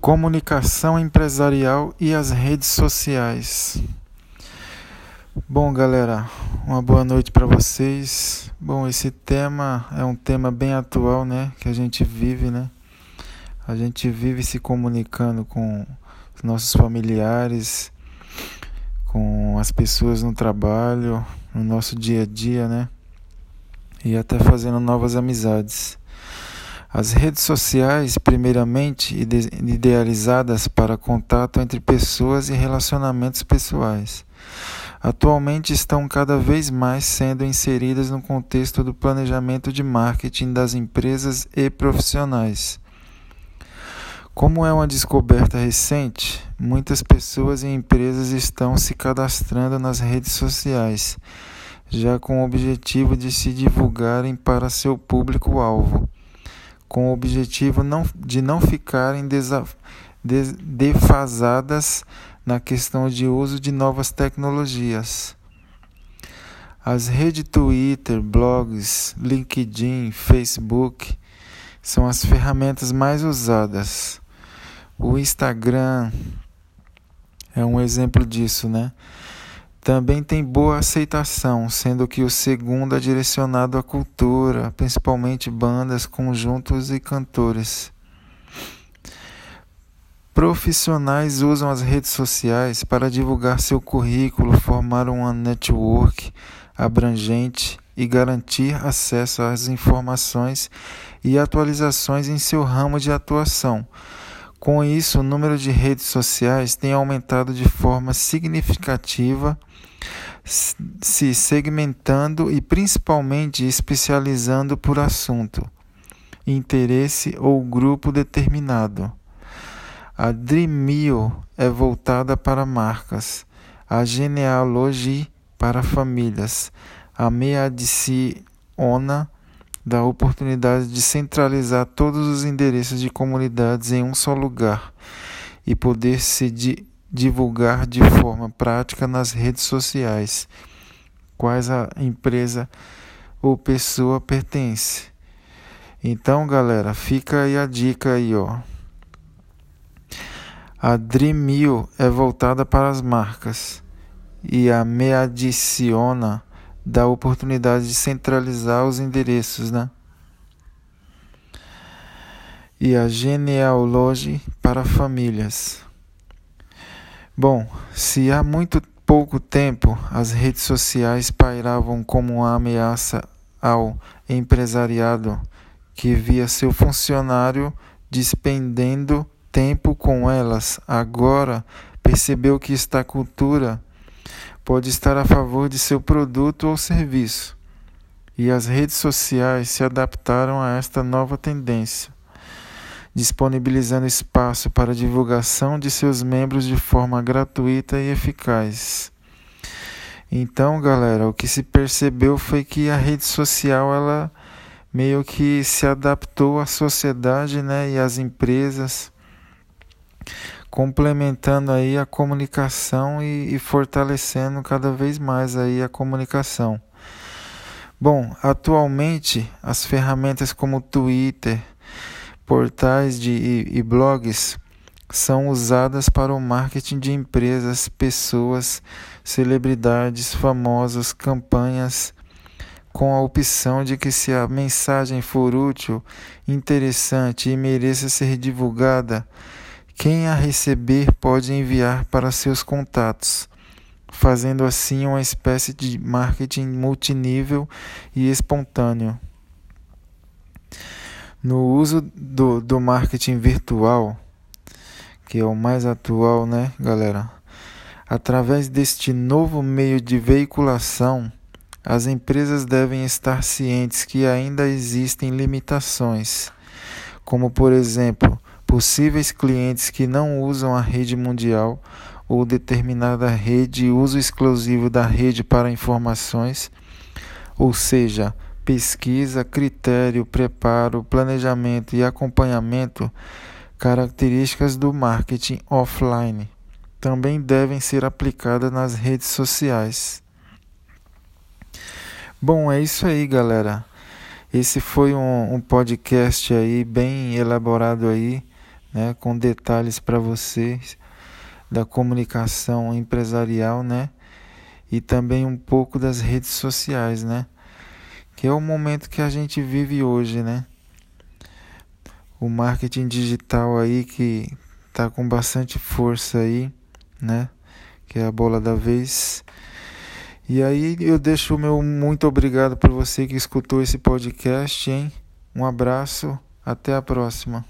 comunicação empresarial e as redes sociais. Bom, galera, uma boa noite para vocês. Bom, esse tema é um tema bem atual, né, que a gente vive, né? A gente vive se comunicando com os nossos familiares, com as pessoas no trabalho, no nosso dia a dia, né? E até fazendo novas amizades. As redes sociais, primeiramente idealizadas para contato entre pessoas e relacionamentos pessoais, atualmente estão cada vez mais sendo inseridas no contexto do planejamento de marketing das empresas e profissionais. Como é uma descoberta recente, muitas pessoas e empresas estão se cadastrando nas redes sociais, já com o objetivo de se divulgarem para seu público-alvo com o objetivo não, de não ficarem defasadas na questão de uso de novas tecnologias. As redes Twitter, blogs, LinkedIn, Facebook são as ferramentas mais usadas. O Instagram é um exemplo disso, né? Também tem boa aceitação, sendo que o segundo é direcionado à cultura, principalmente bandas, conjuntos e cantores. Profissionais usam as redes sociais para divulgar seu currículo, formar uma network abrangente e garantir acesso às informações e atualizações em seu ramo de atuação. Com isso, o número de redes sociais tem aumentado de forma significativa se segmentando e principalmente especializando por assunto, interesse ou grupo determinado. A Dreamio é voltada para marcas, a genealogia para famílias, a Meadiciona dá oportunidade de centralizar todos os endereços de comunidades em um só lugar e poder se divulgar de forma prática nas redes sociais quais a empresa ou pessoa pertence. Então, galera, fica aí a dica aí, ó. A Dreamil é voltada para as marcas e a Me Adiciona dá a oportunidade de centralizar os endereços, né? E a Genealogy para famílias. Bom, se há muito pouco tempo as redes sociais pairavam como uma ameaça ao empresariado que via seu funcionário despendendo tempo com elas, agora percebeu que esta cultura pode estar a favor de seu produto ou serviço. E as redes sociais se adaptaram a esta nova tendência disponibilizando espaço para divulgação de seus membros de forma gratuita e eficaz. Então, galera, o que se percebeu foi que a rede social ela meio que se adaptou à sociedade, né, e às empresas, complementando aí a comunicação e, e fortalecendo cada vez mais aí a comunicação. Bom, atualmente as ferramentas como Twitter, portais de, e, e blogs são usadas para o marketing de empresas, pessoas, celebridades, famosos, campanhas, com a opção de que se a mensagem for útil, interessante e mereça ser divulgada, quem a receber pode enviar para seus contatos, fazendo assim uma espécie de marketing multinível e espontâneo. No uso do, do marketing virtual, que é o mais atual, né, galera? Através deste novo meio de veiculação, as empresas devem estar cientes que ainda existem limitações, como, por exemplo, possíveis clientes que não usam a rede mundial ou determinada rede e uso exclusivo da rede para informações, ou seja, pesquisa, critério, preparo, planejamento e acompanhamento, características do marketing offline, também devem ser aplicadas nas redes sociais. Bom, é isso aí, galera. Esse foi um, um podcast aí bem elaborado aí, né, com detalhes para vocês da comunicação empresarial, né? E também um pouco das redes sociais, né? Que é o momento que a gente vive hoje, né? O marketing digital aí que tá com bastante força aí, né? Que é a bola da vez. E aí eu deixo o meu muito obrigado por você que escutou esse podcast, hein? Um abraço, até a próxima.